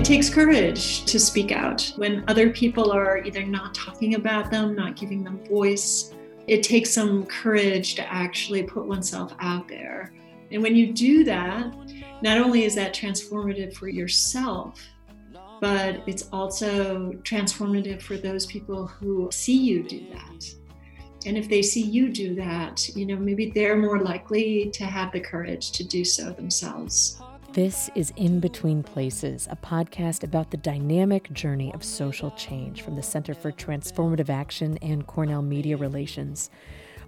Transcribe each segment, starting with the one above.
It takes courage to speak out when other people are either not talking about them, not giving them voice. It takes some courage to actually put oneself out there. And when you do that, not only is that transformative for yourself, but it's also transformative for those people who see you do that. And if they see you do that, you know, maybe they're more likely to have the courage to do so themselves. This is In Between Places, a podcast about the dynamic journey of social change from the Center for Transformative Action and Cornell Media Relations.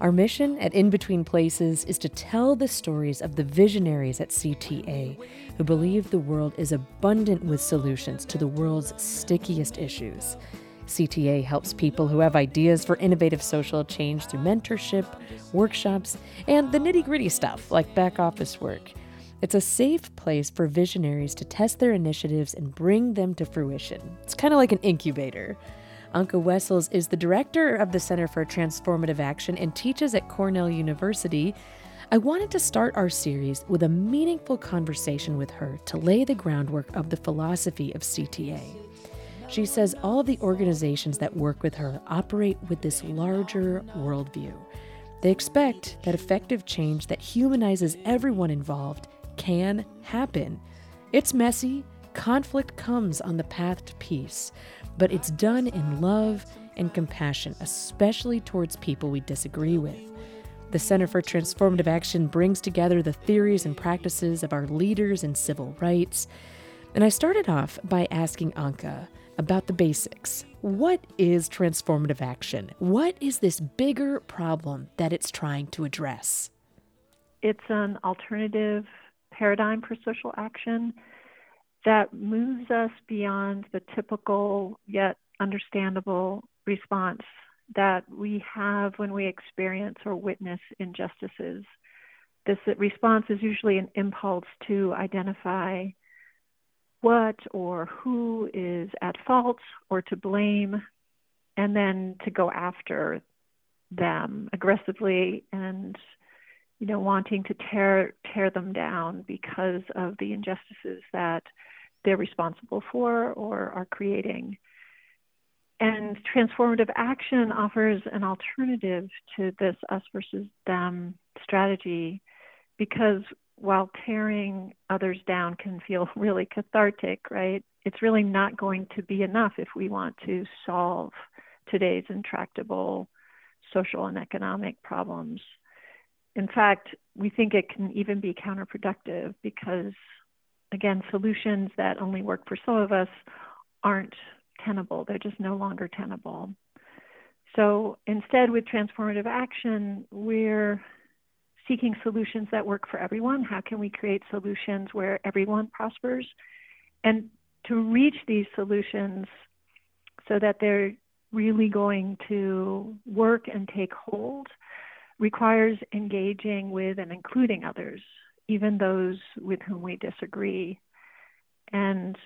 Our mission at In Between Places is to tell the stories of the visionaries at CTA who believe the world is abundant with solutions to the world's stickiest issues. CTA helps people who have ideas for innovative social change through mentorship, workshops, and the nitty gritty stuff like back office work. It's a safe place for visionaries to test their initiatives and bring them to fruition. It's kind of like an incubator. Anke Wessels is the director of the Center for Transformative Action and teaches at Cornell University. I wanted to start our series with a meaningful conversation with her to lay the groundwork of the philosophy of CTA. She says all of the organizations that work with her operate with this larger worldview. They expect that effective change that humanizes everyone involved can happen. It's messy, conflict comes on the path to peace, but it's done in love and compassion, especially towards people we disagree with. The Center for Transformative Action brings together the theories and practices of our leaders in civil rights. And I started off by asking Anke about the basics. What is transformative action? What is this bigger problem that it's trying to address? It's an alternative paradigm for social action that moves us beyond the typical yet understandable response that we have when we experience or witness injustices. This response is usually an impulse to identify what or who is at fault or to blame, and then to go after them aggressively and you know wanting to tear tear them down because of the injustices that they're responsible for or are creating. And transformative action offers an alternative to this us versus them strategy because while tearing others down can feel really cathartic, right? It's really not going to be enough if we want to solve today's intractable social and economic problems. In fact, we think it can even be counterproductive because again, solutions that only work for some of us aren't tenable. They're just no longer tenable. So instead, with transformative action, we're seeking solutions that work for everyone. How can we create solutions where everyone prospers? And to reach these solutions so that they're really going to work and take hold requires engaging with and including others even those with whom we disagree. And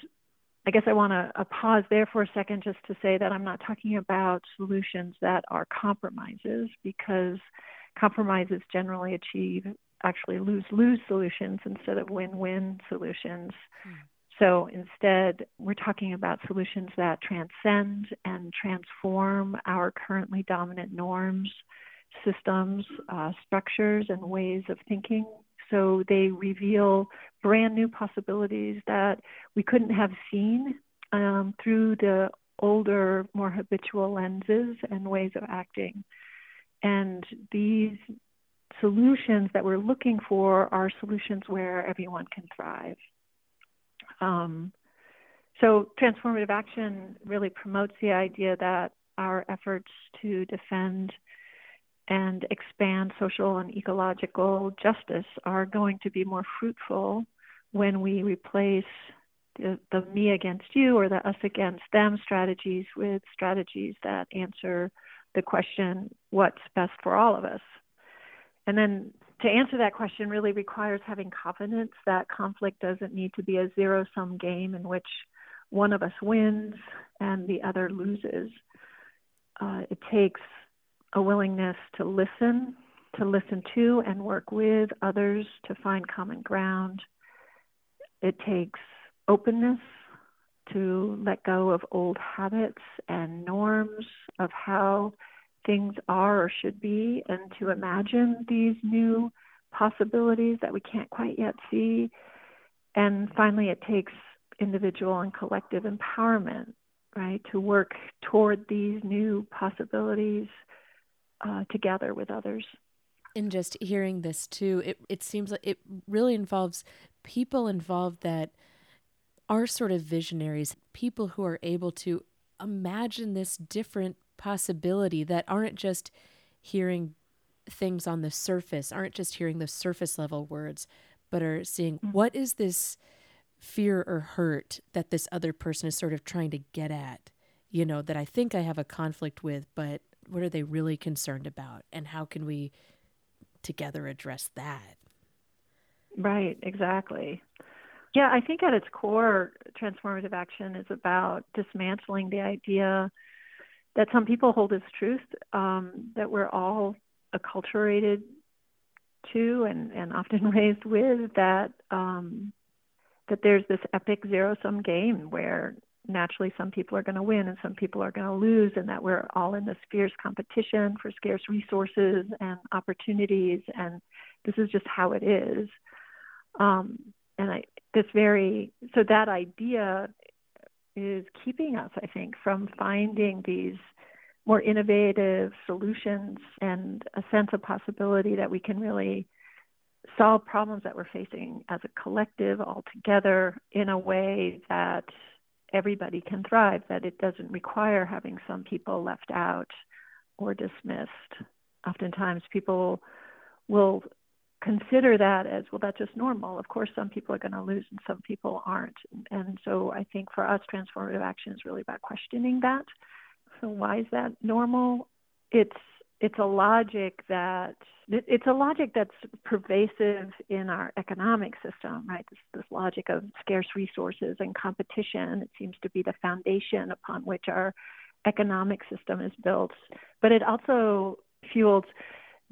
I guess I want to pause there for a second just to say that I'm not talking about solutions that are compromises because compromises generally achieve actually lose lose solutions instead of win win solutions. Mm. So instead, we're talking about solutions that transcend and transform our currently dominant norms, systems, uh, structures, and ways of thinking so they reveal brand new possibilities that we couldn't have seen um, through the older, more habitual lenses and ways of acting. And these solutions that we're looking for are solutions where everyone can thrive. Um, so, transformative action really promotes the idea that our efforts to defend and expand social and ecological justice are going to be more fruitful when we replace the, the, me against you or the us against them strategies with strategies that answer the question, what's best for all of us? And then to answer that question really requires having confidence that conflict doesn't need to be a zero sum game in which one of us wins and the other loses. Uh, it takes a willingness to listen, to listen to and work with others to find common ground. It takes openness to let go of old habits and norms of how things are or should be, and to imagine these new possibilities that we can't quite yet see. And finally, it takes individual and collective empowerment, right, to work toward these new possibilities uh, together with others. In just hearing this too, it it seems like it really involves people involved that are sort of visionaries, people who are able to imagine this different possibility that aren't just hearing things on the surface, aren't just hearing the surface level words, but are seeing mm-hmm. what is this fear or hurt that this other person is sort of trying to get at, you know, that I think I have a conflict with, but what are they really concerned about? And how can we together address that? Right, exactly. Yeah, I think at its core, transformative action is about dismantling the idea that some people hold as truth um, that we're all acculturated to and, and often raised with that um, that there's this epic zero sum game where naturally some people are going to win and some people are going to lose and that we're all in this fierce competition for scarce resources and opportunities and this is just how it is. Um, and I, this very so that idea is keeping us i think from finding these more innovative solutions and a sense of possibility that we can really solve problems that we're facing as a collective all together in a way that everybody can thrive, that it doesn't require having some people left out or dismissed. Oftentimes, people will consider that as well that's just normal of course some people are going to lose and some people aren't and so i think for us transformative action is really about questioning that so why is that normal? It's it's a logic that it's a logic that's pervasive in our economic system, right? This, this logic of scarce resources and competition. It seems to be the foundation upon which our economic system is built. But it also fuels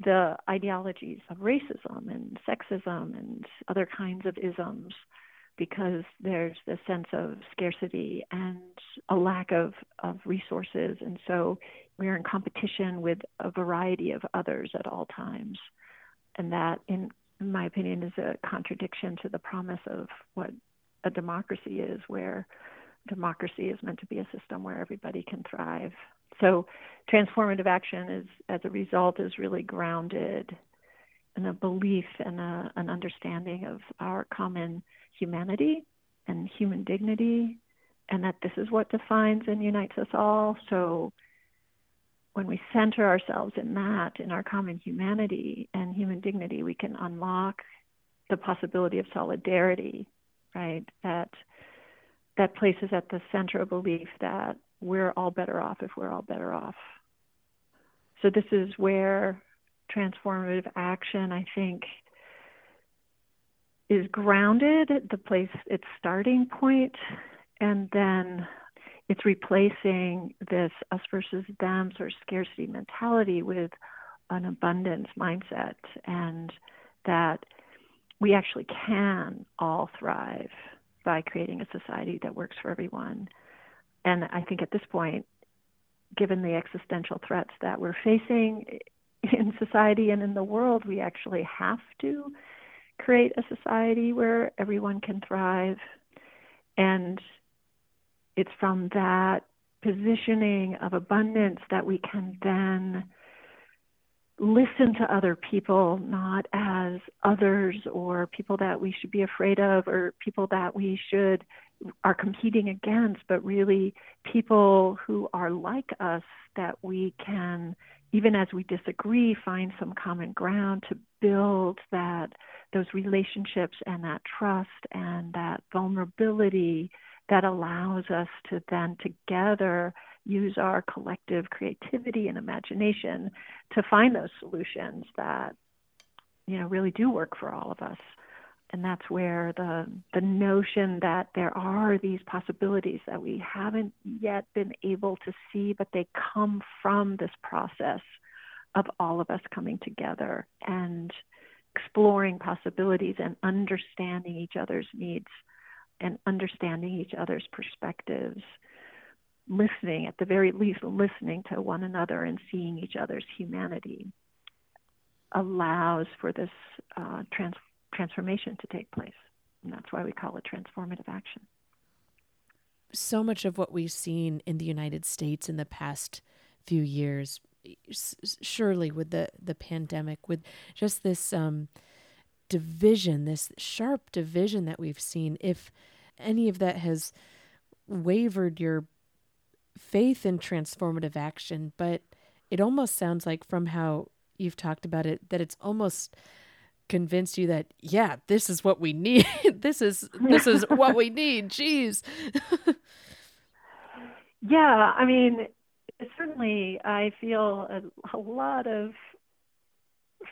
the ideologies of racism and sexism and other kinds of isms because there's this sense of scarcity and a lack of, of resources. And so we're in competition with a variety of others at all times. And that, in, in my opinion, is a contradiction to the promise of what a democracy is, where democracy is meant to be a system where everybody can thrive. So transformative action is, as a result, is really grounded in a belief and a, an understanding of our common humanity and human dignity, and that this is what defines and unites us all. So when we center ourselves in that, in our common humanity and human dignity, we can unlock the possibility of solidarity, right? That that places at the center a belief that we're all better off if we're all better off. So this is where transformative action, I think, is grounded at the place, its starting point, and then it's replacing this us versus them sort of scarcity mentality with an abundance mindset, and that we actually can all thrive by creating a society that works for everyone. And I think at this point, given the existential threats that we're facing in society and in the world, we actually have to create a society where everyone can thrive. And it's from that positioning of abundance that we can then listen to other people not as others or people that we should be afraid of or people that we should are competing against but really people who are like us that we can even as we disagree find some common ground to build that those relationships and that trust and that vulnerability that allows us to then together use our collective creativity and imagination to find those solutions that you know really do work for all of us. And that's where the the notion that there are these possibilities that we haven't yet been able to see but they come from this process of all of us coming together and exploring possibilities and understanding each other's needs and understanding each other's perspectives, listening, at the very least, listening to one another and seeing each other's humanity allows for this uh, trans- transformation to take place. And that's why we call it transformative action. So much of what we've seen in the United States in the past few years, surely with the, the pandemic, with just this um, division, this sharp division that we've seen, if any of that has wavered your faith in transformative action, but it almost sounds like from how you've talked about it that it's almost convinced you that yeah this is what we need. This is this is what we need. Jeez. Yeah i mean certainly i feel a, a lot of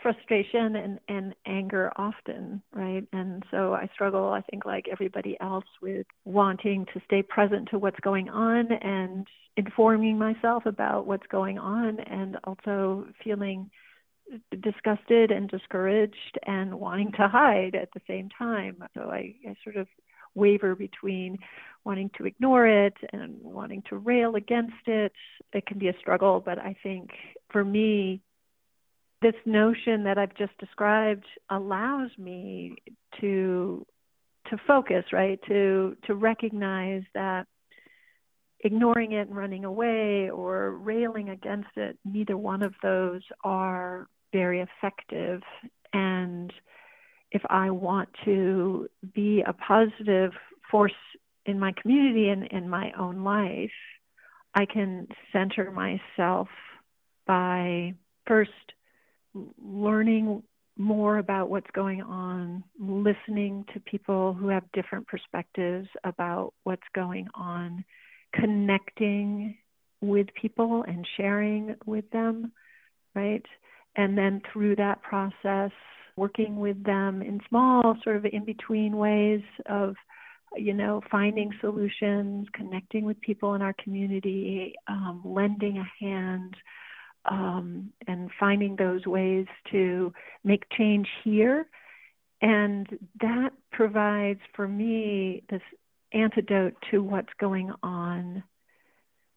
frustration and, and anger often, right? And so I struggle, I think, like everybody else, with wanting to stay present to what's going on and informing myself about what's going on, and also feeling disgusted and discouraged and wanting to hide at the same time. So I, I sort of waver between wanting to ignore it and wanting to rail against it. It can be a struggle, but I think for me, this notion that I've just described allows me to to focus, right? To to recognize that ignoring it and running away or railing against it, neither one of those are very effective. And if I want to be a positive force in my community and in my own life, I can center myself by first learning more about what's going on, listening to people who have different perspectives about what's going on, connecting with people and sharing with them, right? And then through that process, working with them in small, sort of in between ways of, you know, finding solutions, connecting with people in our community, um, lending a hand, um, and finding those ways to make change here. And that provides for me this antidote to what's going on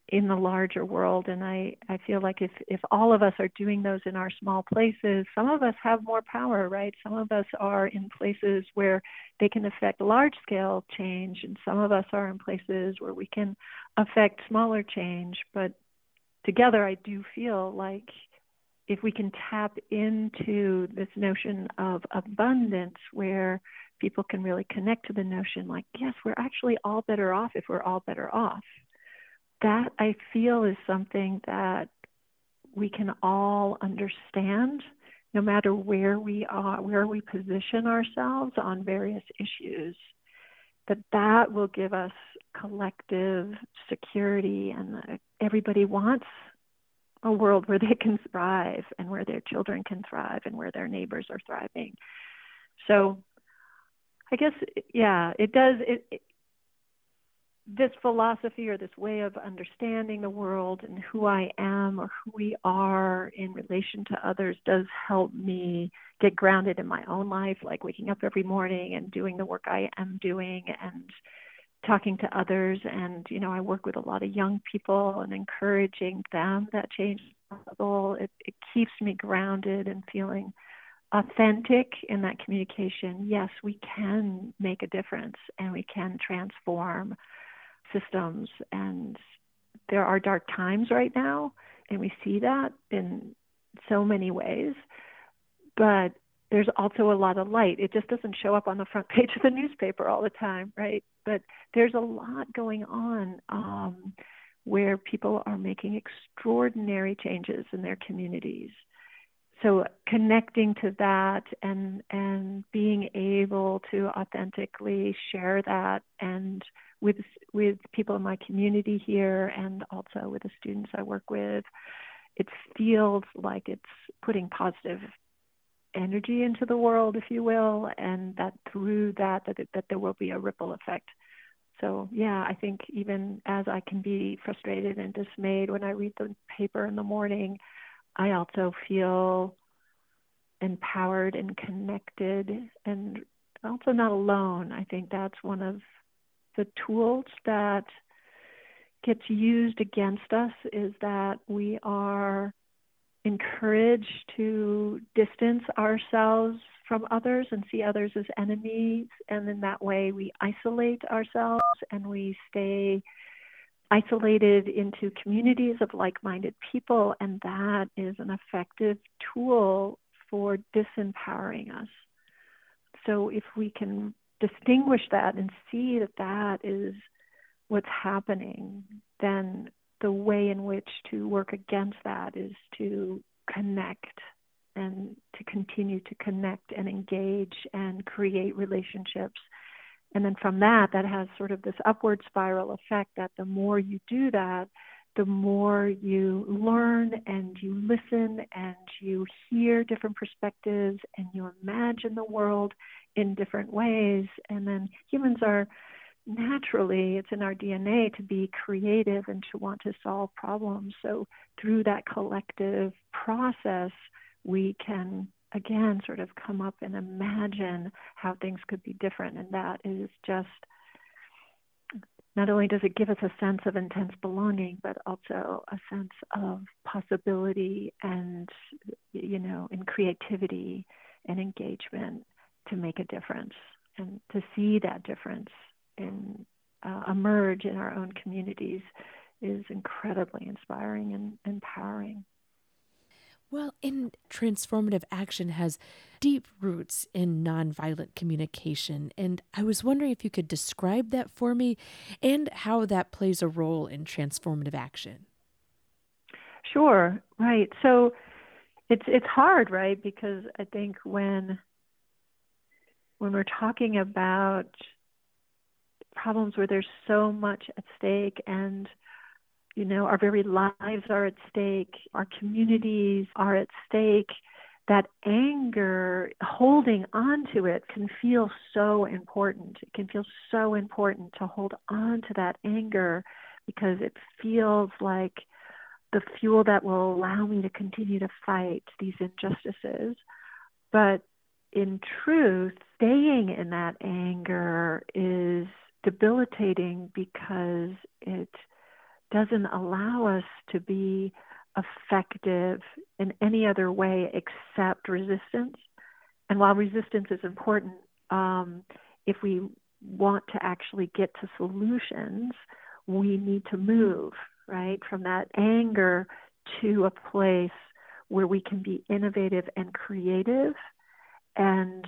in the larger world. And I, I feel like if, if all of us are doing those in our small places, some of us have more power, right? Some of us are in places where they can affect large scale change, and some of us are in places where we can affect smaller change. But together, I do feel like if we can tap into this notion of abundance where people can really connect to the notion like, yes, we're actually all better off if we're all better off. That I feel is something that we can all understand no matter where we are, where we position ourselves on various issues, that that will give us collective security and uh, everybody wants a world where they can thrive and where their children can thrive and where their neighbors are thriving. So I guess yeah, it does it, it this philosophy or this way of understanding the world and who I am or who we are in relation to others does help me get grounded in my own life, like waking up every morning and doing the work I am doing and talking to others. And you know i work with a lot of young people and encouraging them that change is possible. It, it keeps me grounded and feeling authentic in that communication. Yes we can make a difference and we can transform systems and there are dark times right now and we see that in so many ways but there's also a lot of light. It just doesn't show up on the front page of the newspaper all the time, right? But there's a lot going on um, where people are making extraordinary changes in their communities. So connecting to that and and being able to authentically share that and with with people in my community here and also with the students I work with, it feels like it's putting positive energy into the world, if you will, and that through that that, that there will be a ripple effect. So yeah, I think even as I can be frustrated and dismayed when I read the paper in the morning, I also feel empowered and connected and also not alone. I think that's one of the tools that gets used against us is that we are encouraged to distance ourselves from others and see others as enemies. And in that way, we isolate ourselves and we stay isolated into communities of like minded people. And that is an effective tool for disempowering us. So if we can distinguish that and see that that is what's happening, then the way in which to work against that is to connect and to continue to connect and engage and create relationships. And then from that, that has sort of this upward spiral effect that the more you do that, the more you learn and you listen and you hear different perspectives and you imagine the world in different ways. And then humans are naturally, it's in our DNA to be creative and to want to solve problems. So through that collective process, we can again sort of come up and imagine how things could be different. And that is just not only does it give us a sense of intense belonging, but also a sense of possibility and, you know, in creativity and engagement to make a difference and to see that difference in, uh, emerge in our own communities is incredibly inspiring and empowering. Well, in transformative action has deep roots in nonviolent communication. And I was wondering if you could describe that for me and how that plays a role in transformative action. Sure, right. So it's it's hard, right? Because I think when when we're talking about problems where there's so much at stake and you know, our very lives are at stake, our communities are at stake. That anger, holding on to it, can feel so important. It can feel so important to hold on to that anger because it feels like the fuel that will allow me to continue to fight these injustices. But in truth, staying in that anger is debilitating because it doesn't allow us to be effective in any other way except resistance. And while resistance is important, um, if we want to actually get to solutions, we need to move, right, from that anger to a place where we can be innovative and creative. And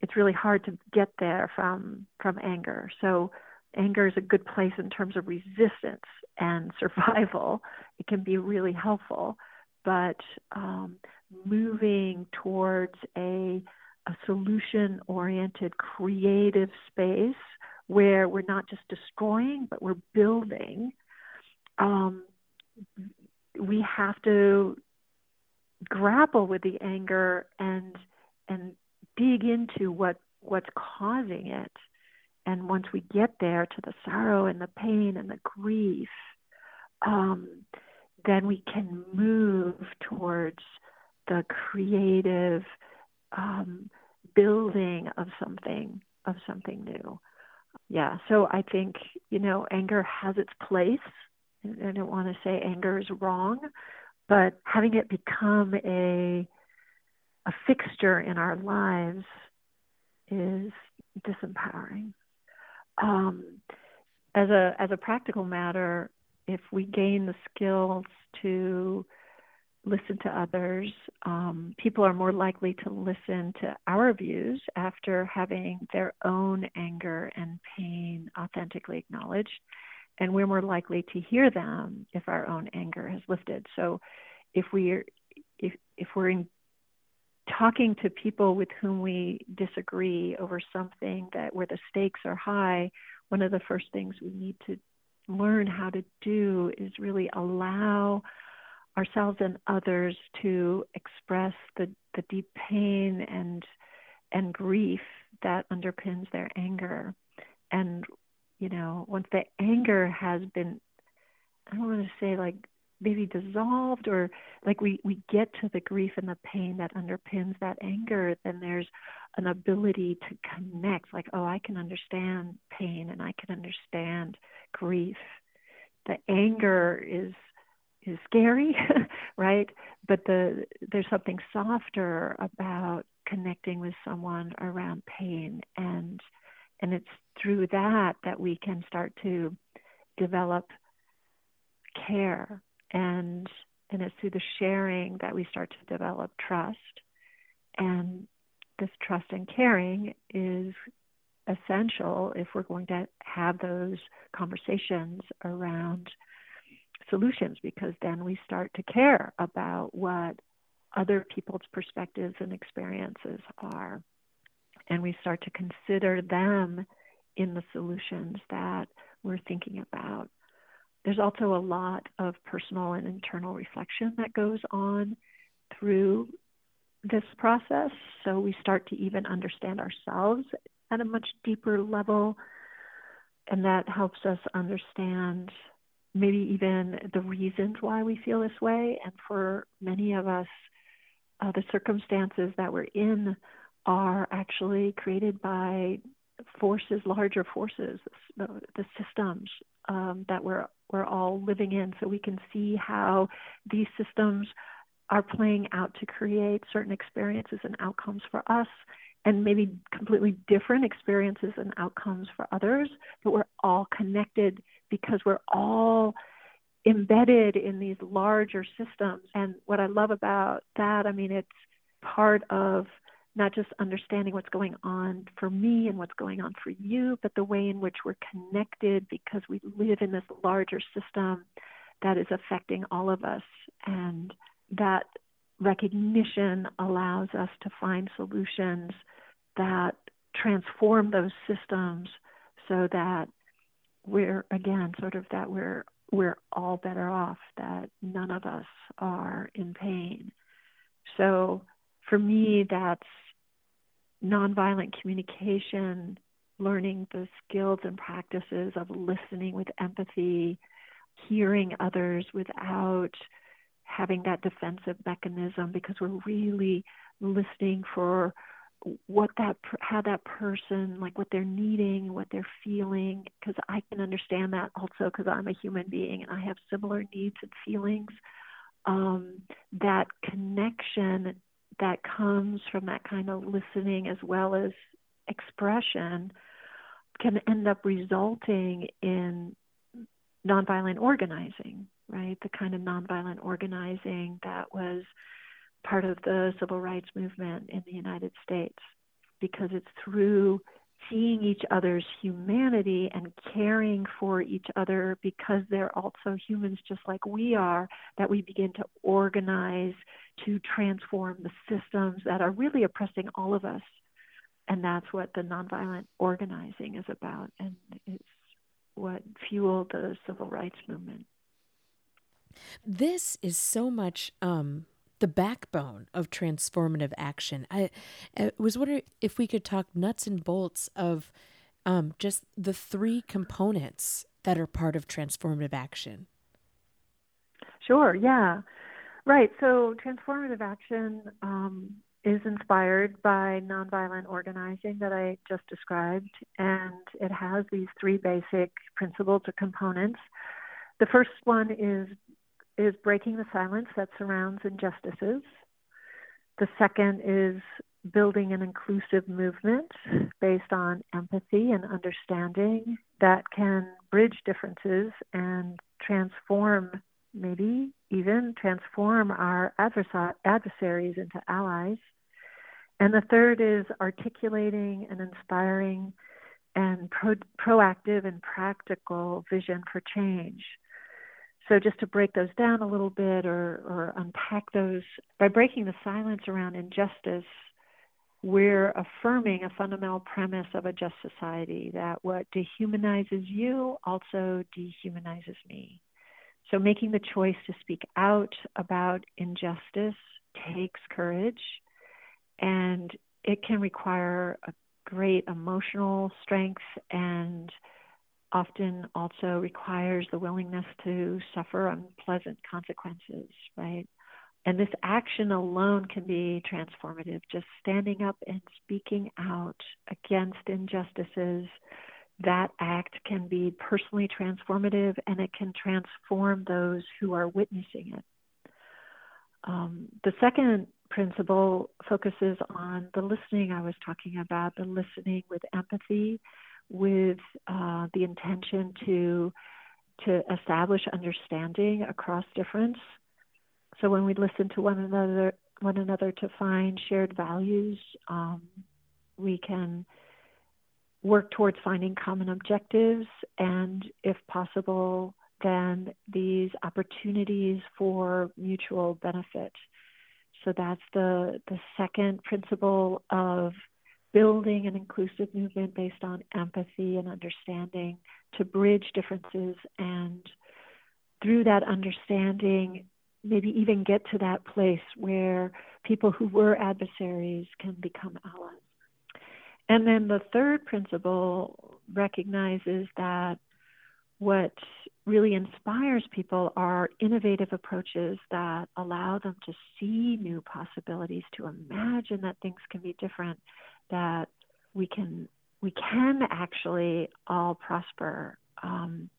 it's really hard to get there from from anger. So anger is a good place in terms of resistance and survival. It can be really helpful, but um, moving towards a, a solution oriented creative space where we're not just destroying, but we're building, um, we have to grapple with the anger and and dig into what what's causing it and once we get there to the sorrow and the pain and the grief, um, then we can move towards the creative um, building of something of something new. Yeah, so I think you know anger has its place. I don't want to say anger is wrong, but having it become a a fixture in our lives is disempowering um, as a as a practical matter, if we gain the skills to listen to others, um, people are more likely to listen to our views after having their own anger and pain authentically acknowledged, and we're more likely to hear them if our own anger has lifted. So, if we if if we're in talking to people with whom we disagree over something that where the stakes are high, one of the first things we need to learn how to do is really allow ourselves and others to express the, the deep pain and and grief that underpins their anger. And, you know, once the anger has been I don't want to say like maybe dissolved or like we we get to the grief and the pain that underpins that anger then there's an ability to connect like oh i can understand pain and i can understand grief. The anger is is scary right? But the there's something softer about connecting with someone around pain and and it's through that that we can start to develop care and and it's through the sharing that we start to develop trust. And this trust and caring is essential if we're going to have those conversations around solutions because then we start to care about what other people's perspectives and experiences are. And we start to consider them in the solutions that we're thinking about there's also a lot of personal and internal reflection that goes on through this process. So we start to even understand ourselves at a much deeper level. And that helps us understand maybe even the reasons why we feel this way. And for many of us, uh, the circumstances that we're in are actually created by forces, larger forces, the, the systems um, that we're we're all living in, so we can see how these systems are playing out to create certain experiences and outcomes for us, and maybe completely different experiences and outcomes for others. But we're all connected because we're all embedded in these larger systems. And what I love about that, I mean, it's part of not just understanding what's going on for me and what's going on for you, but the way in which we're connected because we live in this larger system that is affecting all of us. And that recognition allows us to find solutions that transform those systems so that we're again sort of that we're we're all better off that none of us are in pain so for me, that's nonviolent communication, learning the skills and practices of listening with empathy, hearing others without having that defensive mechanism because we're really listening for what that how that person like what they're needing what they're feeling because i can understand that also because i'm a human being and i have similar needs and feelings. Um, that connection that comes from that kind of listening as well as expression can end up resulting in nonviolent organizing, right? The kind of nonviolent organizing that was part of the civil rights movement in the United States because it's through seeing each other's humanity and caring for each other because they're also humans just like we are that we begin to organize to transform the systems that are really oppressing all of us. And that's what the nonviolent organizing is about, and it's what fueled the civil rights movement. This is so much um, the backbone of transformative action. I, I, was wondering if we could talk nuts and bolts of um, just the three components that are part of transformative action. Sure, yeah. Right. So transformative action um, is inspired by nonviolent organizing that I just described, and it has these three basic principles or components. The first one is is breaking the silence that surrounds injustices. The second is building an inclusive movement based on empathy and understanding that can bridge differences and transform maybe even transform our adversaries into allies. And the third is articulating and inspiring and pro- proactive and practical vision for change. So, just to break those down a little bit or, or unpack those, by breaking the silence around injustice, we're affirming a fundamental premise of a just society that what dehumanizes you also dehumanizes me. So, making the choice to speak out about injustice takes courage, and it can require a great emotional strength and often also requires the willingness to suffer unpleasant consequences, right? And this action alone can be transformative. Just standing up and speaking out against injustices, that act can be personally transformative and it can transform those who are witnessing it. Um, the second principle focuses on the listening I was talking about, the listening with empathy, with uh, the intention to to establish understanding across difference. So when we listen to one another, one another to find shared values, um, we can work towards finding common objectives, and if possible, then these opportunities for mutual benefit. So that's the, the second principle of building an inclusive movement based on empathy and understanding to bridge differences and through that understanding maybe even get to that place where people who were adversaries can become allies. And then the third principle recognizes that what really inspires people are innovative approaches that allow them to see new possibilities, to imagine that things can be different, that we can we can actually all prosper. Um,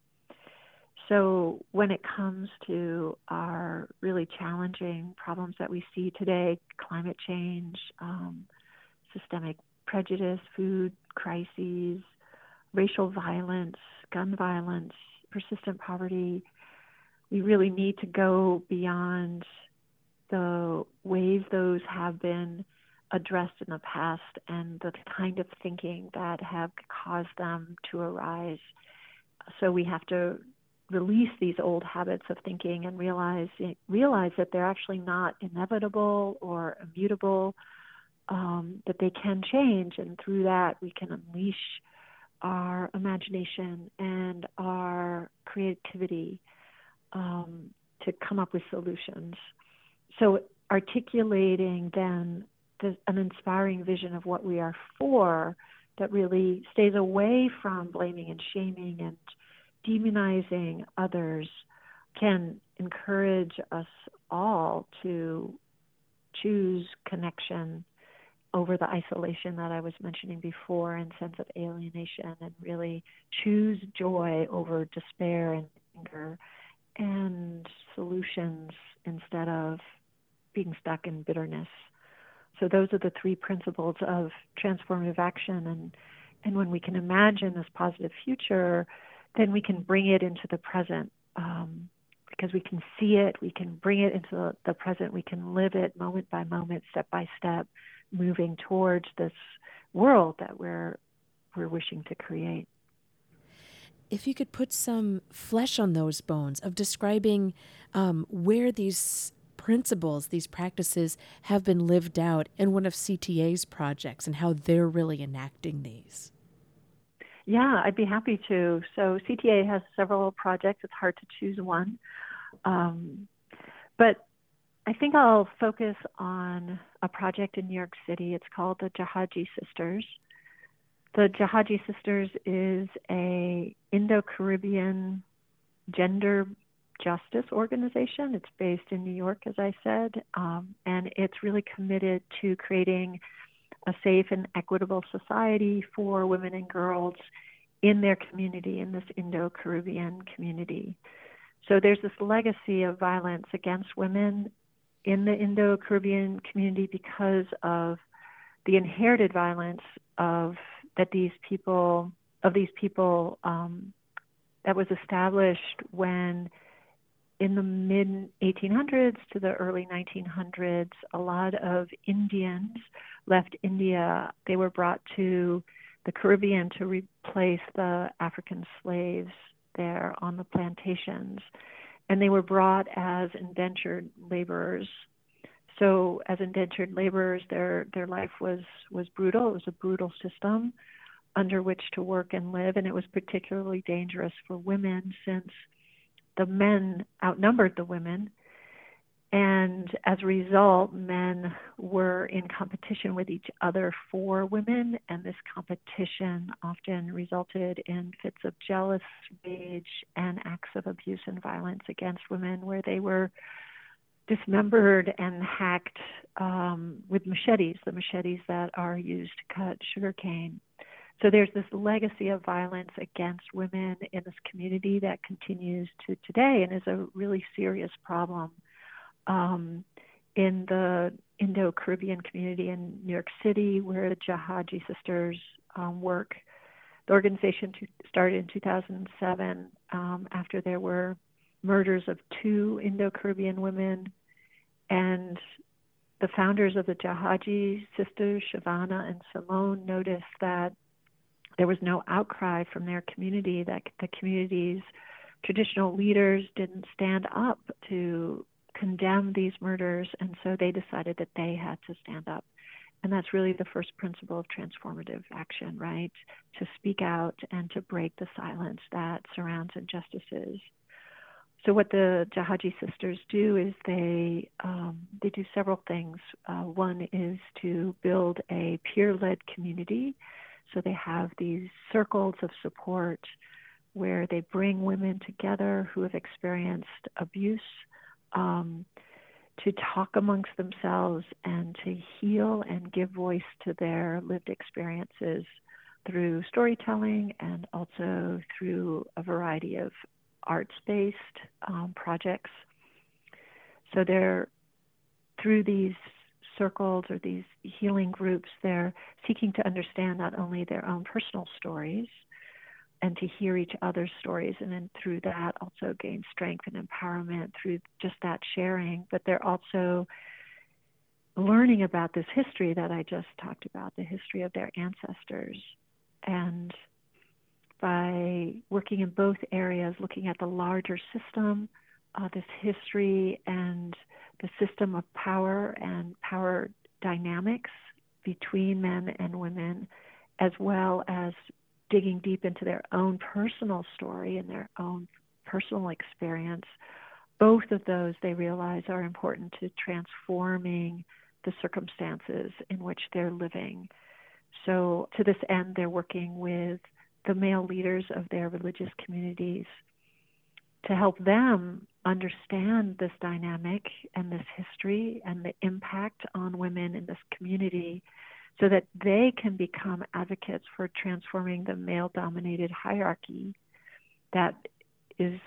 so when it comes to our really challenging problems that we see today, climate change, um, systemic prejudice, food crises, racial violence, gun violence, persistent poverty, we really need to go beyond the ways those have been addressed in the past and the kind of thinking that have caused them to arise. So we have to release these old habits of thinking and realize realize that they're actually not inevitable or immutable, um, that they can change, and through that we can unleash our imagination and our creativity um, to come up with solutions. So articulating then the, an inspiring vision of what we are for that really stays away from blaming and shaming and demonizing others can encourage us all to choose connection over the isolation that I was mentioning before and sense of alienation and really choose joy over despair and anger and solutions instead of being stuck in bitterness. So those are the three principles of transformative action and and when we can imagine this positive future, then we can bring it into the present um, because we can see it, we can bring it into the, present, we can live it moment by moment, step by step, moving towards this world that we're we're wishing to create. If you could put some flesh on those bones of describing um, where these principles, these practices have been lived out in one of CTA's projects and how they're really enacting these. Yeah, I'd be happy to. So CTA has several projects. It's hard to choose one. Um, but I think I'll focus on a project in New York City. It's called the Jahajee Sisters. The Jahajee Sisters is a Indo-Caribbean gender justice organization. It's based in New York, as I said, um, and it's really committed to creating a safe and equitable society for women and girls in their community, in this Indo Caribbean community. So there's this legacy of violence against women in the Indo Caribbean community because of the inherited violence of that these people of these people um, that was established when in the mid 1800s to the early 1900s, a lot of Indians left India. They were brought to the Caribbean to replace the African slaves there on the plantations. And they were brought as indentured laborers. So, as indentured laborers, their, their life was, was brutal. It was a brutal system under which to work and live, and it was particularly dangerous for women since the men outnumbered the women. And as a result, men were in competition with each other for women, and this competition often resulted in fits of jealous rage and acts of abuse and violence against women, where they were dismembered and hacked um, with machetes, the machetes that are used to cut sugarcane. So there's this legacy of violence against women in this community that continues to today and is a really serious problem um, in the Indo Caribbean community in New York City, where the Jahajee sisters um, work. The organization started in 2007 um, after there were murders of two Indo Caribbean women. And the founders of the Jahajee sisters, Shivana and Simone, noticed that there was no outcry from their community, that the community's traditional leaders didn't stand up to condemn these murders, and so they decided that they had to stand up. And that's really the first principle of transformative action, right? To speak out and to break the silence that surrounds injustices. So what the Jahajee sisters do is they um, they do several things. Uh, one is to build a peer-led community. So they have these circles of support where they bring women together who have experienced abuse um, to talk amongst themselves and to heal and give voice to their lived experiences through storytelling and also through a variety of arts based um, projects. So they're through these circles or these healing groups, they're seeking to understand not only their own personal stories, and to hear each other's stories and then through that also gain strength and empowerment through just that sharing but they're also learning about this history that I just talked about the history of their ancestors. And by working in both areas looking at the larger system uh, this history and the system of power and power dynamics between men and women as well as digging deep into their own personal story and their own personal experience, both of those they realize are important to transforming the circumstances in which they're living. So, to this end, they're working with the male leaders of their religious communities to help them understand this dynamic and this history and the impact on women in this community so that they can become advocates for transforming the male dominated hierarchy that is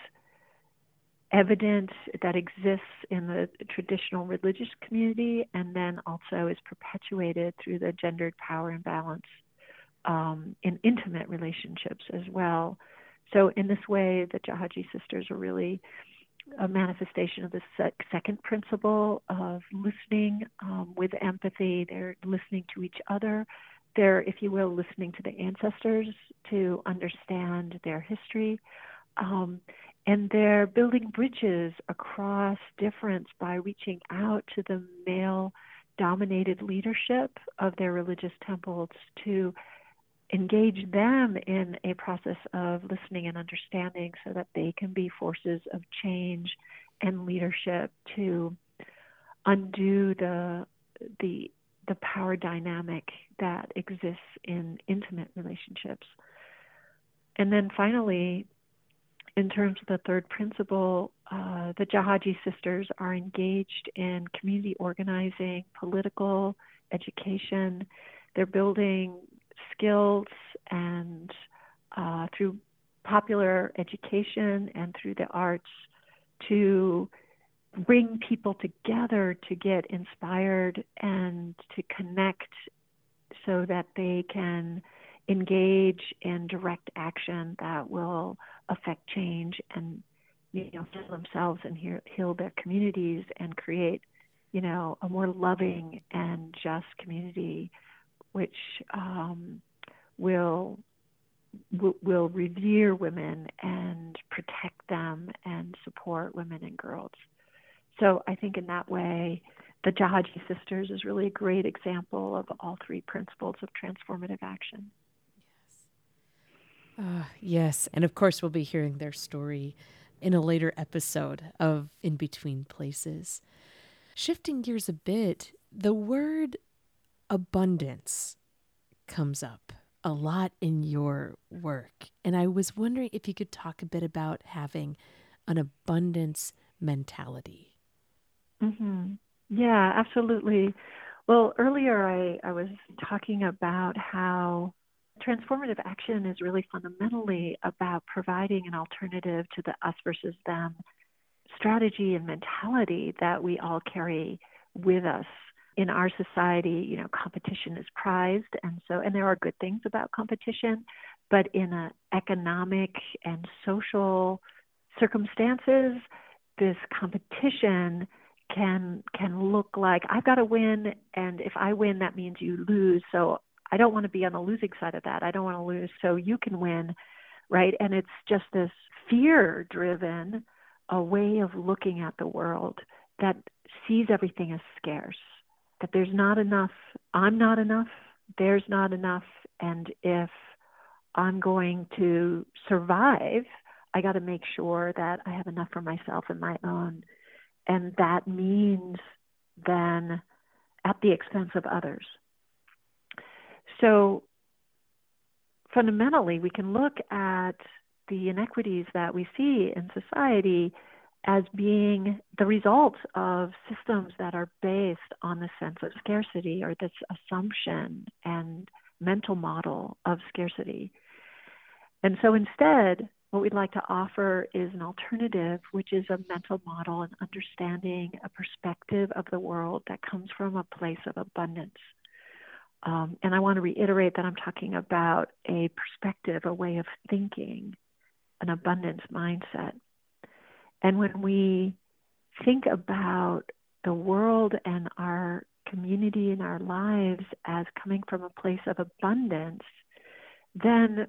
evident that exists in the traditional religious community and then also is perpetuated through the gendered power imbalance um, in intimate relationships as well. So, in this way, the Jahajee sisters are really a manifestation of the sec- second principle of listening um, with empathy. They're listening to each other. They're, if you will, listening to the ancestors to understand their history. Um, and they're building bridges across difference by reaching out to the male dominated leadership of their religious temples to engage them in a process of listening and understanding so that they can be forces of change and leadership to undo the the the power dynamic that exists in intimate relationships. And then finally, in terms of the third principle, uh, the Jahajee sisters are engaged in community organizing, political education. They're building skills and uh, through popular education and through the arts to bring people together to get inspired and to connect so that they can engage in direct action that will affect change and you know heal themselves and heal, their communities and create you know a more loving and just community which um, will will revere women and protect them and support women and girls. So I think in that way, the Jahajee Sisters is really a great example of all three principles of transformative action. Yes. Uh, yes. And of course, we'll be hearing their story in a later episode of In Between Places. Shifting gears a bit, the word abundance comes up a lot in your work. And I was wondering if you could talk a bit about having an abundance mentality. Mm-hmm. Yeah, absolutely. Well, earlier I, I was talking about how transformative action is really fundamentally about providing an alternative to the us versus them strategy and mentality that we all carry with us in our society, you know, competition is prized, and so and there are good things about competition, but in a economic and social circumstances, this competition can can look like I've got to win, and if I win, that means you lose. So I don't want to be on the losing side of that. I don't want to lose, so you can win, right? And it's just this fear-driven a way of looking at the world that sees everything as scarce that there's not enough, I'm not enough, there's not enough, and if I'm going to survive, I got to make sure that I have enough for myself and my own. And that means then at the expense of others. So fundamentally, we can look at the inequities that we see in society as being the result of systems that are based on the sense of scarcity or this assumption and mental model of scarcity. And so instead, what we'd like to offer is an alternative, which is a mental model and understanding, a perspective of the world that comes from a place of abundance. Um, and I want to reiterate that I'm talking about a perspective, a way of thinking, an abundance mindset. And when we think about the world and our community and our lives as coming from a place of abundance, then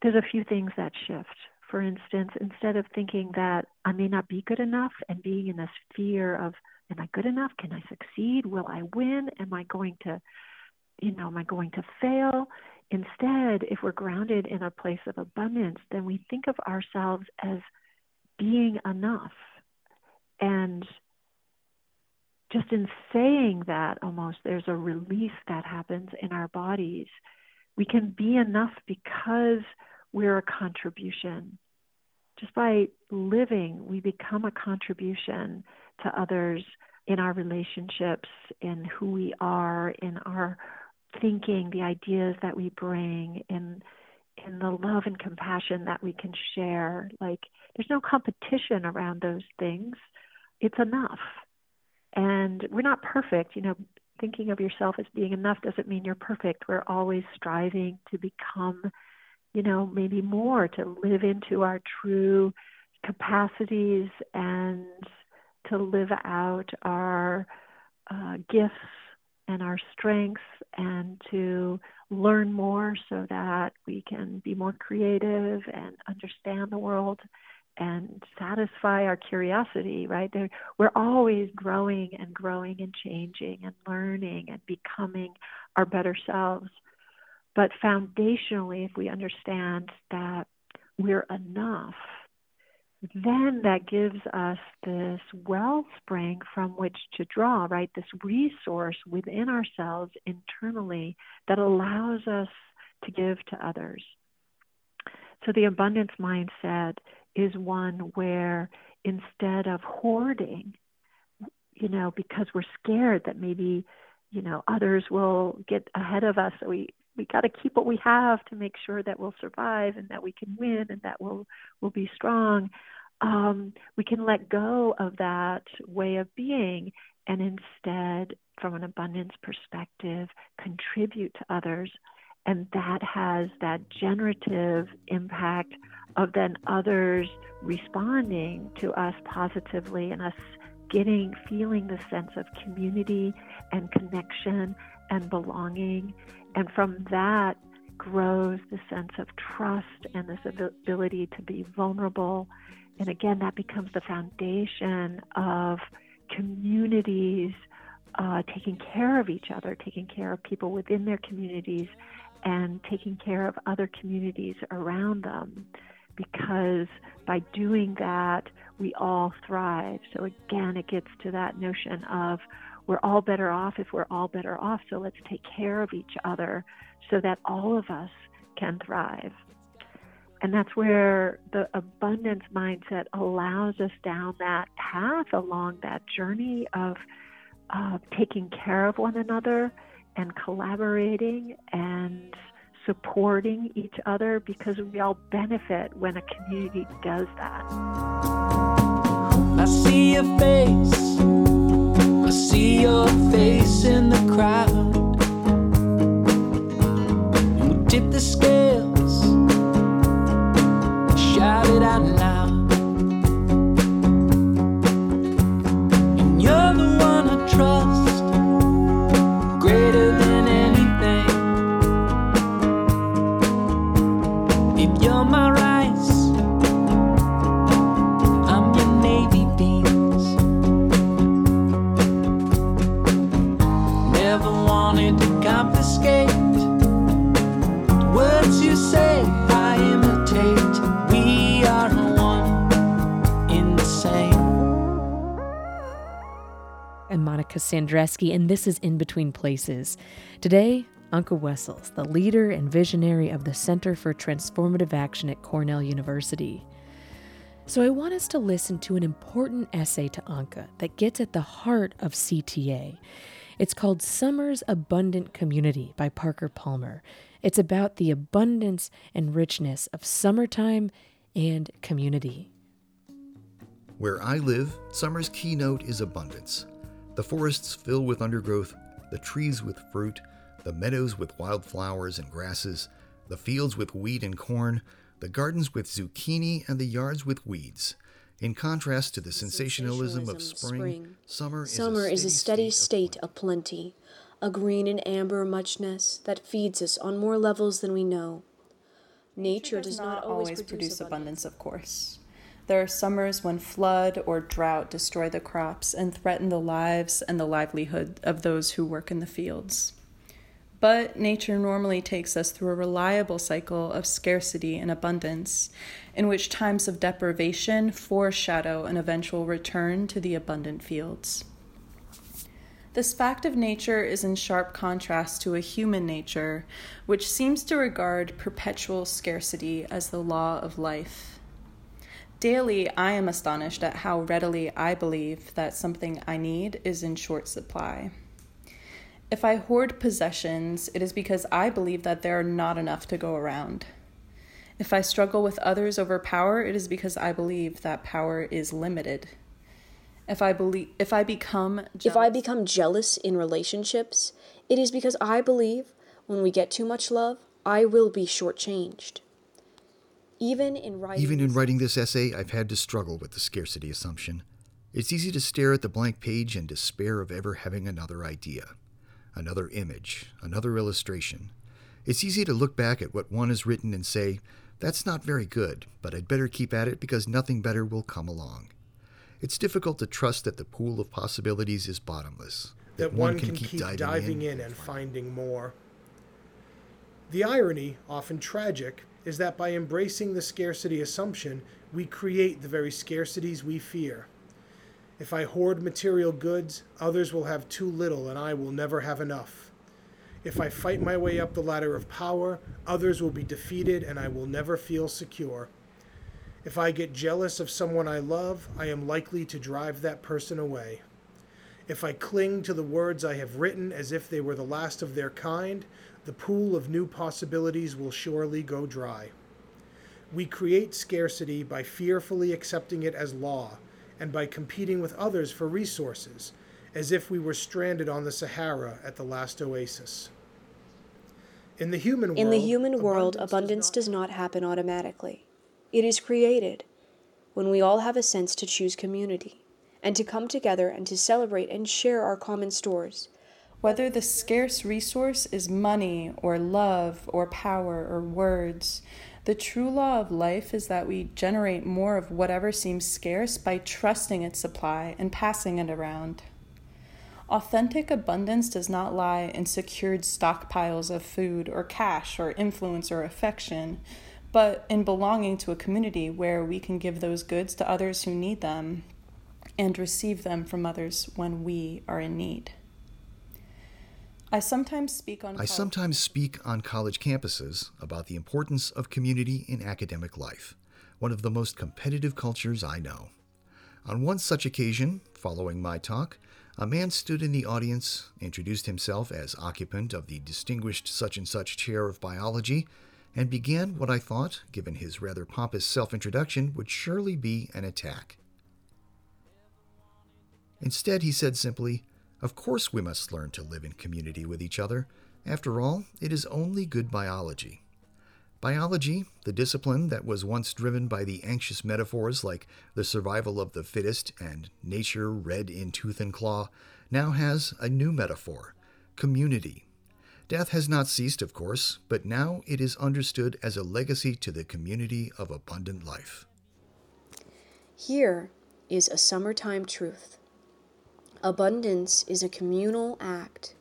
there's a few things that shift. For instance, instead of thinking that I may not be good enough and being in this fear of, am I good enough? Can I succeed? Will I win? Am I going to, you know, am I going to fail? Instead, if we're grounded in a place of abundance, then we think of ourselves as being enough. And just in saying that, almost, there's a release that happens in our bodies. We can be enough because we're a contribution. Just by living, we become a contribution to others in our relationships, in who we are, in our thinking, the ideas that we bring, in in the love and compassion that we can share. Like there's no competition around those things. It's enough. And we're not perfect. You know, thinking of yourself as being enough doesn't mean you're perfect. We're always striving to become, you know, maybe more, to live into our true capacities and to live out our uh, gifts and our strengths and to learn more so that we can be more creative and understand the world and satisfy our curiosity, right? We're always growing and growing and changing and learning and becoming our better selves. But foundationally, if we understand that we're enough, then that gives us this wellspring from which to draw, right? This resource within ourselves internally that allows us to give to others. So the abundance mindset is one where instead of hoarding, you know, because we're scared that maybe, you know, others will get ahead of us, so we we got to keep what we have to make sure that we'll survive and that we can win and that we'll we'll be strong. Um, we can let go of that way of being and instead, from an abundance perspective, contribute to others. And that has that generative impact of then others responding to us positively and us getting, feeling the sense of community and connection and belonging. And from that grows the sense of trust and this ability to be vulnerable. And again, that becomes the foundation of communities uh, taking care of each other, taking care of people within their communities, and taking care of other communities around them because by doing that, we all thrive. So again, it gets to that notion of we're all better off if we're all better off. So let's take care of each other so that all of us can thrive. And that's where the abundance mindset allows us down that path along that journey of uh, taking care of one another and collaborating and supporting each other because we all benefit when a community does that. I see your face, see your face in the crowd. And we tip the scales, I'm Monica Sandreczki, and this is In Between Places. Today, Anke Wessels, the leader and visionary of the Center for Transformative Action at Cornell University. So, I want us to listen to an important essay to Anke that gets at the heart of CTA. It's called Summer's Abundant Community by Parker Palmer. It's about the abundance and richness of summertime and community. Where I live, summer's keynote is abundance. The forests fill with undergrowth, the trees with fruit, the meadows with wildflowers and grasses, the fields with wheat and corn, the gardens with zucchini, and the yards with weeds. In contrast to the sensationalism, of spring, summer, Summer is a steady state of plenty, a green and amber muchness that feeds us on more levels than we know. Nature does not always produce abundance. of course. There are summers when flood or drought destroy the crops and threaten the lives and the livelihood of those who work in the fields. But nature normally takes us through a reliable cycle of scarcity and abundance, in which times of deprivation foreshadow an eventual return to the abundant fields. This fact of nature is in sharp contrast to a human nature, which seems to regard perpetual scarcity as the law of life. Daily, I am astonished at how readily I believe that something I need is in short supply. If I hoard possessions, it is because I believe that there are not enough to go around. If I struggle with others over power, it is because I believe that power is limited. If I believe if I become If I jealous- become jealous in relationships, it is because I believe when we get too much love, I will be shortchanged. Even in writing, Even in writing this essay, I've had to struggle with the scarcity assumption. It's easy to stare at the blank page and despair of ever having another idea, another image, another illustration. It's easy to look back at what one has written and say, that's not very good, but I'd better keep at it because nothing better will come along. It's difficult to trust that the pool of possibilities is bottomless, that one can keep diving, in and finding more. The irony, often tragic, is that by embracing the scarcity assumption, we create the very scarcities we fear. If I hoard material goods, others will have too little and I will never have enough. If I fight my way up the ladder of power, others will be defeated and I will never feel secure. If I get jealous of someone I love, I am likely to drive that person away. If I cling to the words I have written as if they were the last of their kind, the pool of new possibilities will surely go dry. We create scarcity by fearfully accepting it as law and by competing with others for resources, as if we were stranded on the Sahara at the last oasis. In the human world, in the human world, abundance abundance does not happen automatically. It is created when we all have a sense to choose community and to come together and to celebrate and share our common stores. Whether the scarce resource is money or love or power or words, the true law of life is that we generate more of whatever seems scarce by trusting its supply and passing it around. Authentic abundance does not lie in secured stockpiles of food or cash or influence or affection, but in belonging to a community where we can give those goods to others who need them and receive them from others when we are in need. I sometimes speak on I sometimes speak on college campuses about the importance of community in academic life, one of the most competitive cultures I know. On one such occasion, following my talk, a man stood in the audience, introduced himself as occupant of the distinguished such and such chair of biology, and began what I thought, given his rather pompous self introduction, would surely be an attack. Instead, he said simply, Of course, we must learn to live in community with each other. After all, it is only good biology. Biology, the discipline that was once driven by the anxious metaphors like the survival of the fittest and nature red in tooth and claw, now has a new metaphor community. Death has not ceased, of course, but now it is understood as a legacy to the community of abundant life. Here is a summertime truth abundance is a communal act.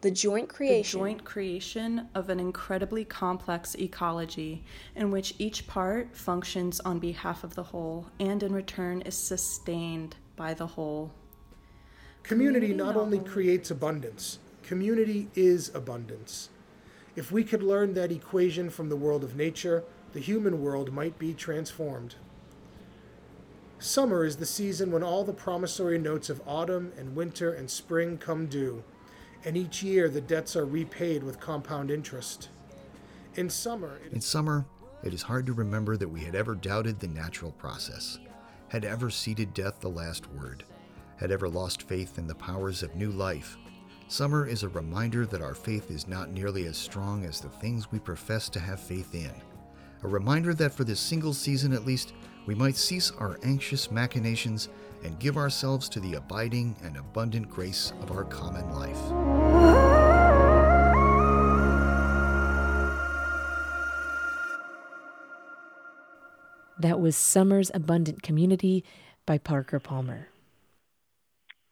The joint creation. The joint creation of an incredibly complex ecology in which each part functions on behalf of the whole and in return is sustained by the whole. Community, Community not only creates abundance, Community is abundance. If we could learn that equation from the world of nature, the human world might be transformed. Summer is the season when all the promissory notes of autumn and winter and spring come due, and each year the debts are repaid with compound interest. In summer, in summer, it is hard to remember that we had ever doubted the natural process, had ever ceded death the last word, had ever lost faith in the powers of new life Summer is a reminder that our faith is not nearly as strong as the things we profess to have faith in. A reminder that for this single season at least, we might cease our anxious machinations and give ourselves to the abiding and abundant grace of our common life. That was Summer's Abundant Community by Parker Palmer.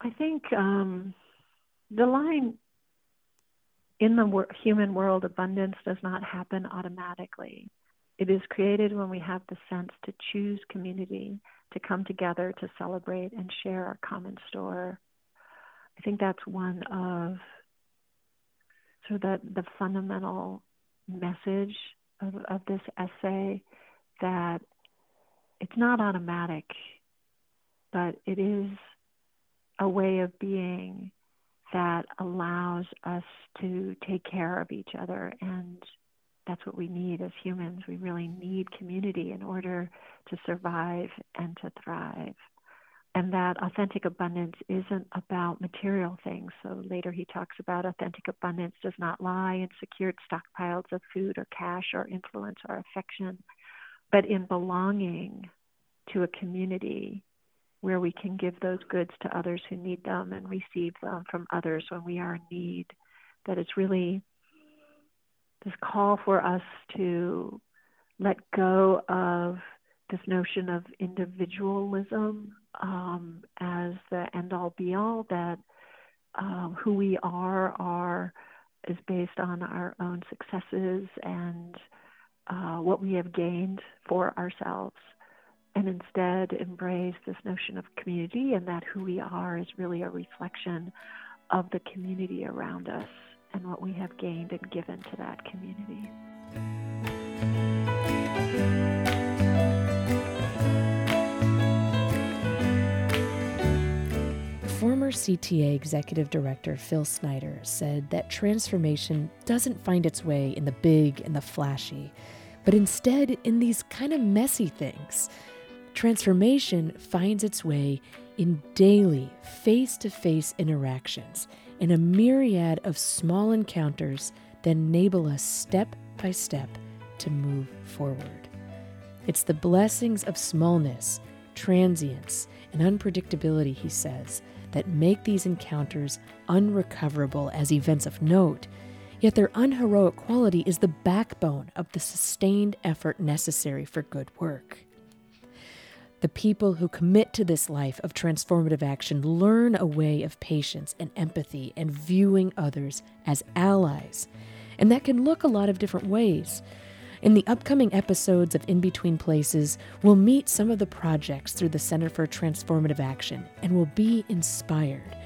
I think um, the line in the wor- human world, abundance does not happen automatically. It is created when we have the sense to choose community, to come together to celebrate and share our common store. I think that's one of of the, the fundamental message of, of this essay that it's not automatic, but it is a way of being that allows us to take care of each other. And that's what we need as humans. We really need community in order to survive and to thrive. And that authentic abundance isn't about material things. So later he talks about authentic abundance does not lie in secured stockpiles of food or cash or influence or affection, but in belonging to a community where we can give those goods to others who need them and receive them from others when we are in need. That it's really this call for us to let go of this notion of individualism um, as the end all be all, that um, who we are are is based on our own successes and uh, what we have gained for ourselves and instead embrace this notion of community and that who we are is really a reflection of the community around us and what we have gained and given to that community. Former CTA Executive Director Phil Snyder said that transformation doesn't find its way in the big and the flashy, but instead in these kind of messy things Transformation finds its way in daily face to face interactions in a myriad of small encounters that enable us step by step to move forward. It's the blessings of smallness, transience, and unpredictability, he says, that make these encounters unrecoverable as events of note, yet their unheroic quality is the backbone of the sustained effort necessary for good work. The people who commit to this life of transformative action learn a way of patience and empathy and viewing others as allies. And that can look a lot of different ways. In the upcoming episodes of In Between Places, we'll meet some of the projects through the Center for Transformative Action and we'll be inspired.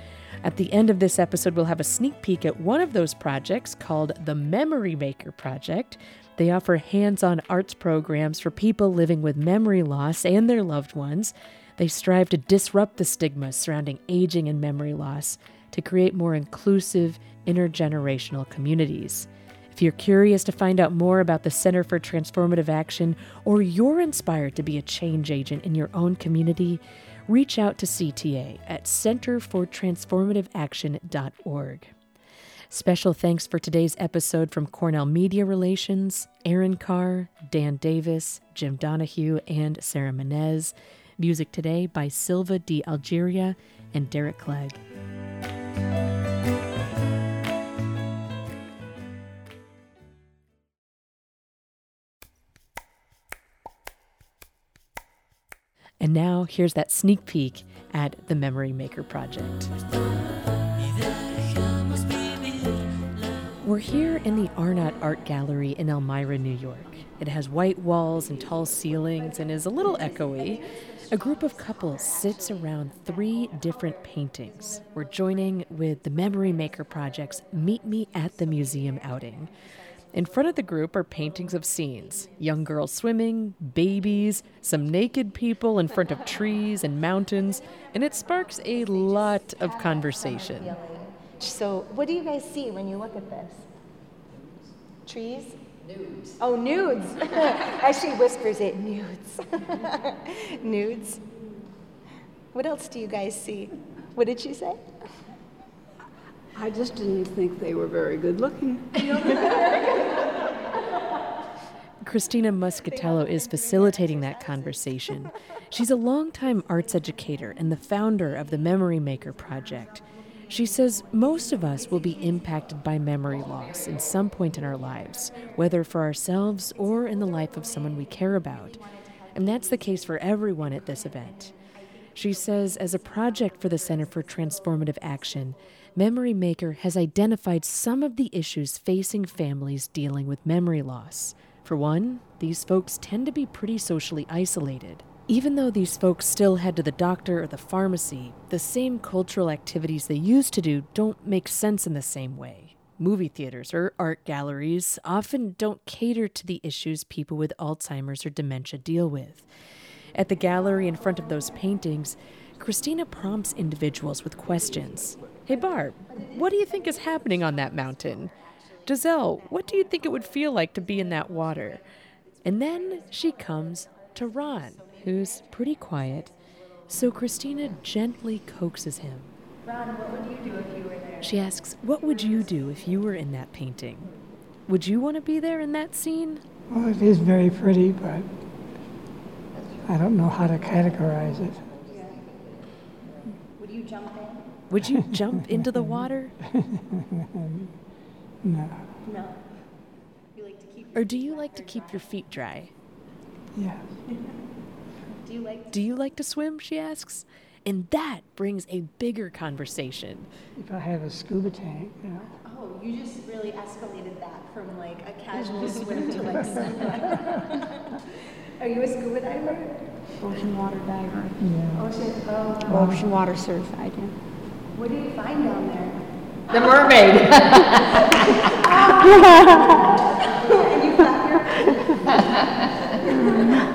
At the end of this episode, we'll have a sneak peek at one of those projects called the Memory Maker Project. They offer hands on arts programs for people living with memory loss and their loved ones. They strive to disrupt the stigma surrounding aging and memory loss to create more inclusive, intergenerational communities. If you're curious to find out more about the Center for Transformative Action or you're inspired to be a change agent in your own community, reach out to CTA at centerfortransformativeaction.org. Special thanks for today's episode from Cornell Media Relations, Aaron Carr, Dan Davis, Jim Donahue, and Sarah Menez. Music today by Silva de Algeria and Derek Clegg. And now here's that sneak peek at the Memory Maker Project. We're here in the Arnot Art Gallery in Elmira, New York. It has white walls and tall ceilings and is a little echoey. A group of couples sits around three different paintings. We're joining with the Memory Maker Project's Meet Me at the Museum outing. In front of the group are paintings of scenes young girls swimming, babies, some naked people in front of trees and mountains, and it sparks a lot of conversation. So, what do you guys see when you look at this? Trees? Nudes. Oh, nudes. As she whispers it, nudes. nudes. What else do you guys see? What did she say? I just didn't think they were very good looking. Christina Muscatello is facilitating that conversation. She's a longtime arts educator and the founder of the Memory Maker Project. She says most of us will be impacted by memory loss in some point in our lives, whether for ourselves or in the life of someone we care about. And that's the case for everyone at this event. She says, as a project for the Center for Transformative Action, Memory Maker has identified some of the issues facing families dealing with memory loss. For one, these folks tend to be pretty socially isolated. Even though these folks still head to the doctor or the pharmacy, the same cultural activities they used to do don't make sense in the same way. Movie theaters or art galleries often don't cater to the issues people with Alzheimer's or dementia deal with. At the gallery in front of those paintings, Christina prompts individuals with questions. Hey, Barb, what do you think is happening on that mountain? Giselle, what do you think it would feel like to be in that water? And then she comes to Ron, who's pretty quiet. So Christina gently coaxes him. Ron, what would you do if you were there? She asks, What would you do if you were in that painting? Would you want to be there in that scene? Well, it is very pretty, but I don't know how to categorize it. Would you jump in? Would you jump into the water? no. No. You like to keep Or do you like to keep your feet dry? Yes. Do you like Do you like to swim? She asks. And that brings a bigger conversation. If I have a scuba tank, you know. Oh, you just really escalated that from like a casual swim to like Are you a scuba diver? Ocean water diver. Yeah. Ocean oh wow. Ocean water certified, yeah. What do you find down there? The mermaid. and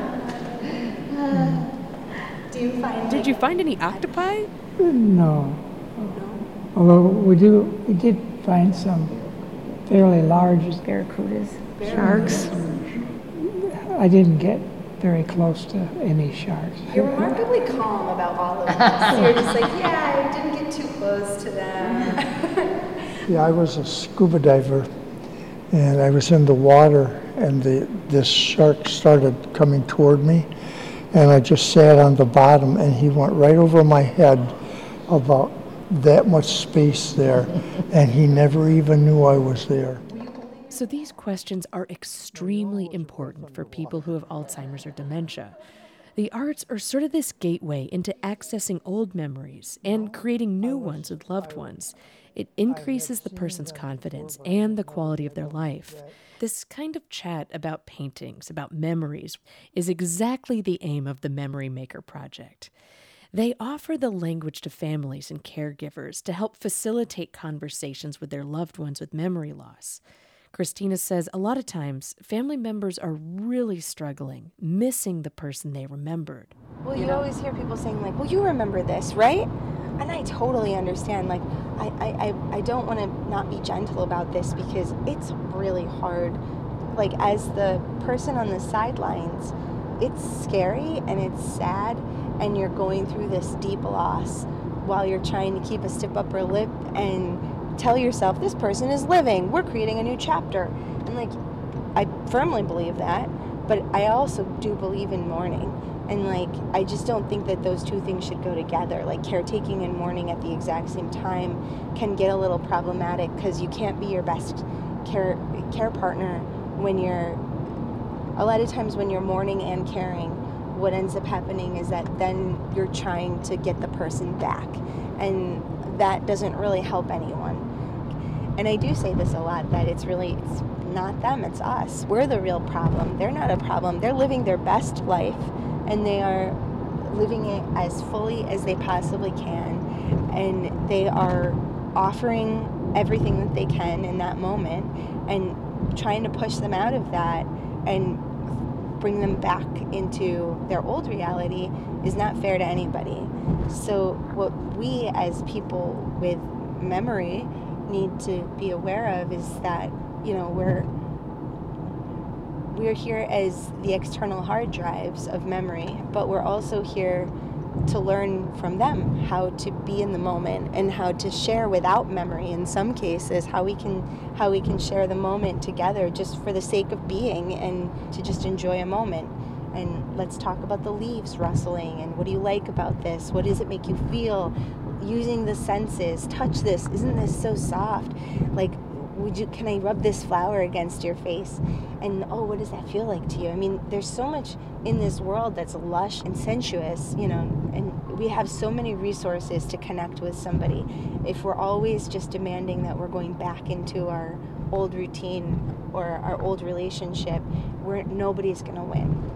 you flap your Do you find Did you find any octopi? No. Although we do, we did find some fairly large Barracudas. Sharks. I didn't get very close to any sharks. You're remarkably calm about all of this. You're just like, yeah, I didn't get too close to them. Yeah, I was a scuba diver, and I was in the water, and the, this shark started coming toward me, and I just sat on the bottom, and he went right over my head, about that much space there, and he never even knew I was there. So these questions are extremely important for people who have Alzheimer's or dementia. The arts are sort of this gateway into accessing old memories and creating new ones with loved ones. It increases the person's confidence and the quality of their life. This kind of chat about paintings, about memories, is exactly the aim of the Memory Maker Project. They offer the language to families and caregivers to help facilitate conversations with their loved ones with memory loss. Christina says a lot of times family members are really struggling, missing the person they remembered. Well, you, always hear people saying, like, well, you remember this, right? And I totally understand. Like, I, I, I don't want to not be gentle about this because it's really hard. Like, as the person on the sidelines, it's scary and it's sad, and you're going through this deep loss while you're trying to keep a stiff upper lip and tell yourself this person is living we're creating a new chapter and like i firmly believe that but i also do believe in mourning. And like i just don't think that those two things should go together. Like caretaking and mourning at the exact same time can get a little problematic because you can't be your best care care partner when you're a lot of times when you're mourning and caring what ends up happening is that then you're trying to get the person back. And that doesn't really help anyone. And I do say this a lot that it's really it's not them, it's us. We're the real problem. They're not a problem. They're living their best life and they are living it as fully as they possibly can and they are offering everything that they can in that moment and trying to push them out of that and bring them back into their old reality is not fair to anybody. So, what we as people with memory need to be aware of is that, you know, we're we're here as the external hard drives of memory, but we're also here to learn from them how to be in the moment and how to share without memory in some cases how we can how we can share the moment together just for the sake of being and to just enjoy a moment. And let's talk about the leaves rustling and what do you like about this? What does it make you feel? Using the senses touch this isn't this so soft? Like would you can i rub this flower against your face? And oh what does that feel like to you? I mean there's so much in this world that's lush and sensuous you know and we have so many resources to connect with somebody. If we're always just demanding that we're going back into our old routine or our old relationship where nobody's going to win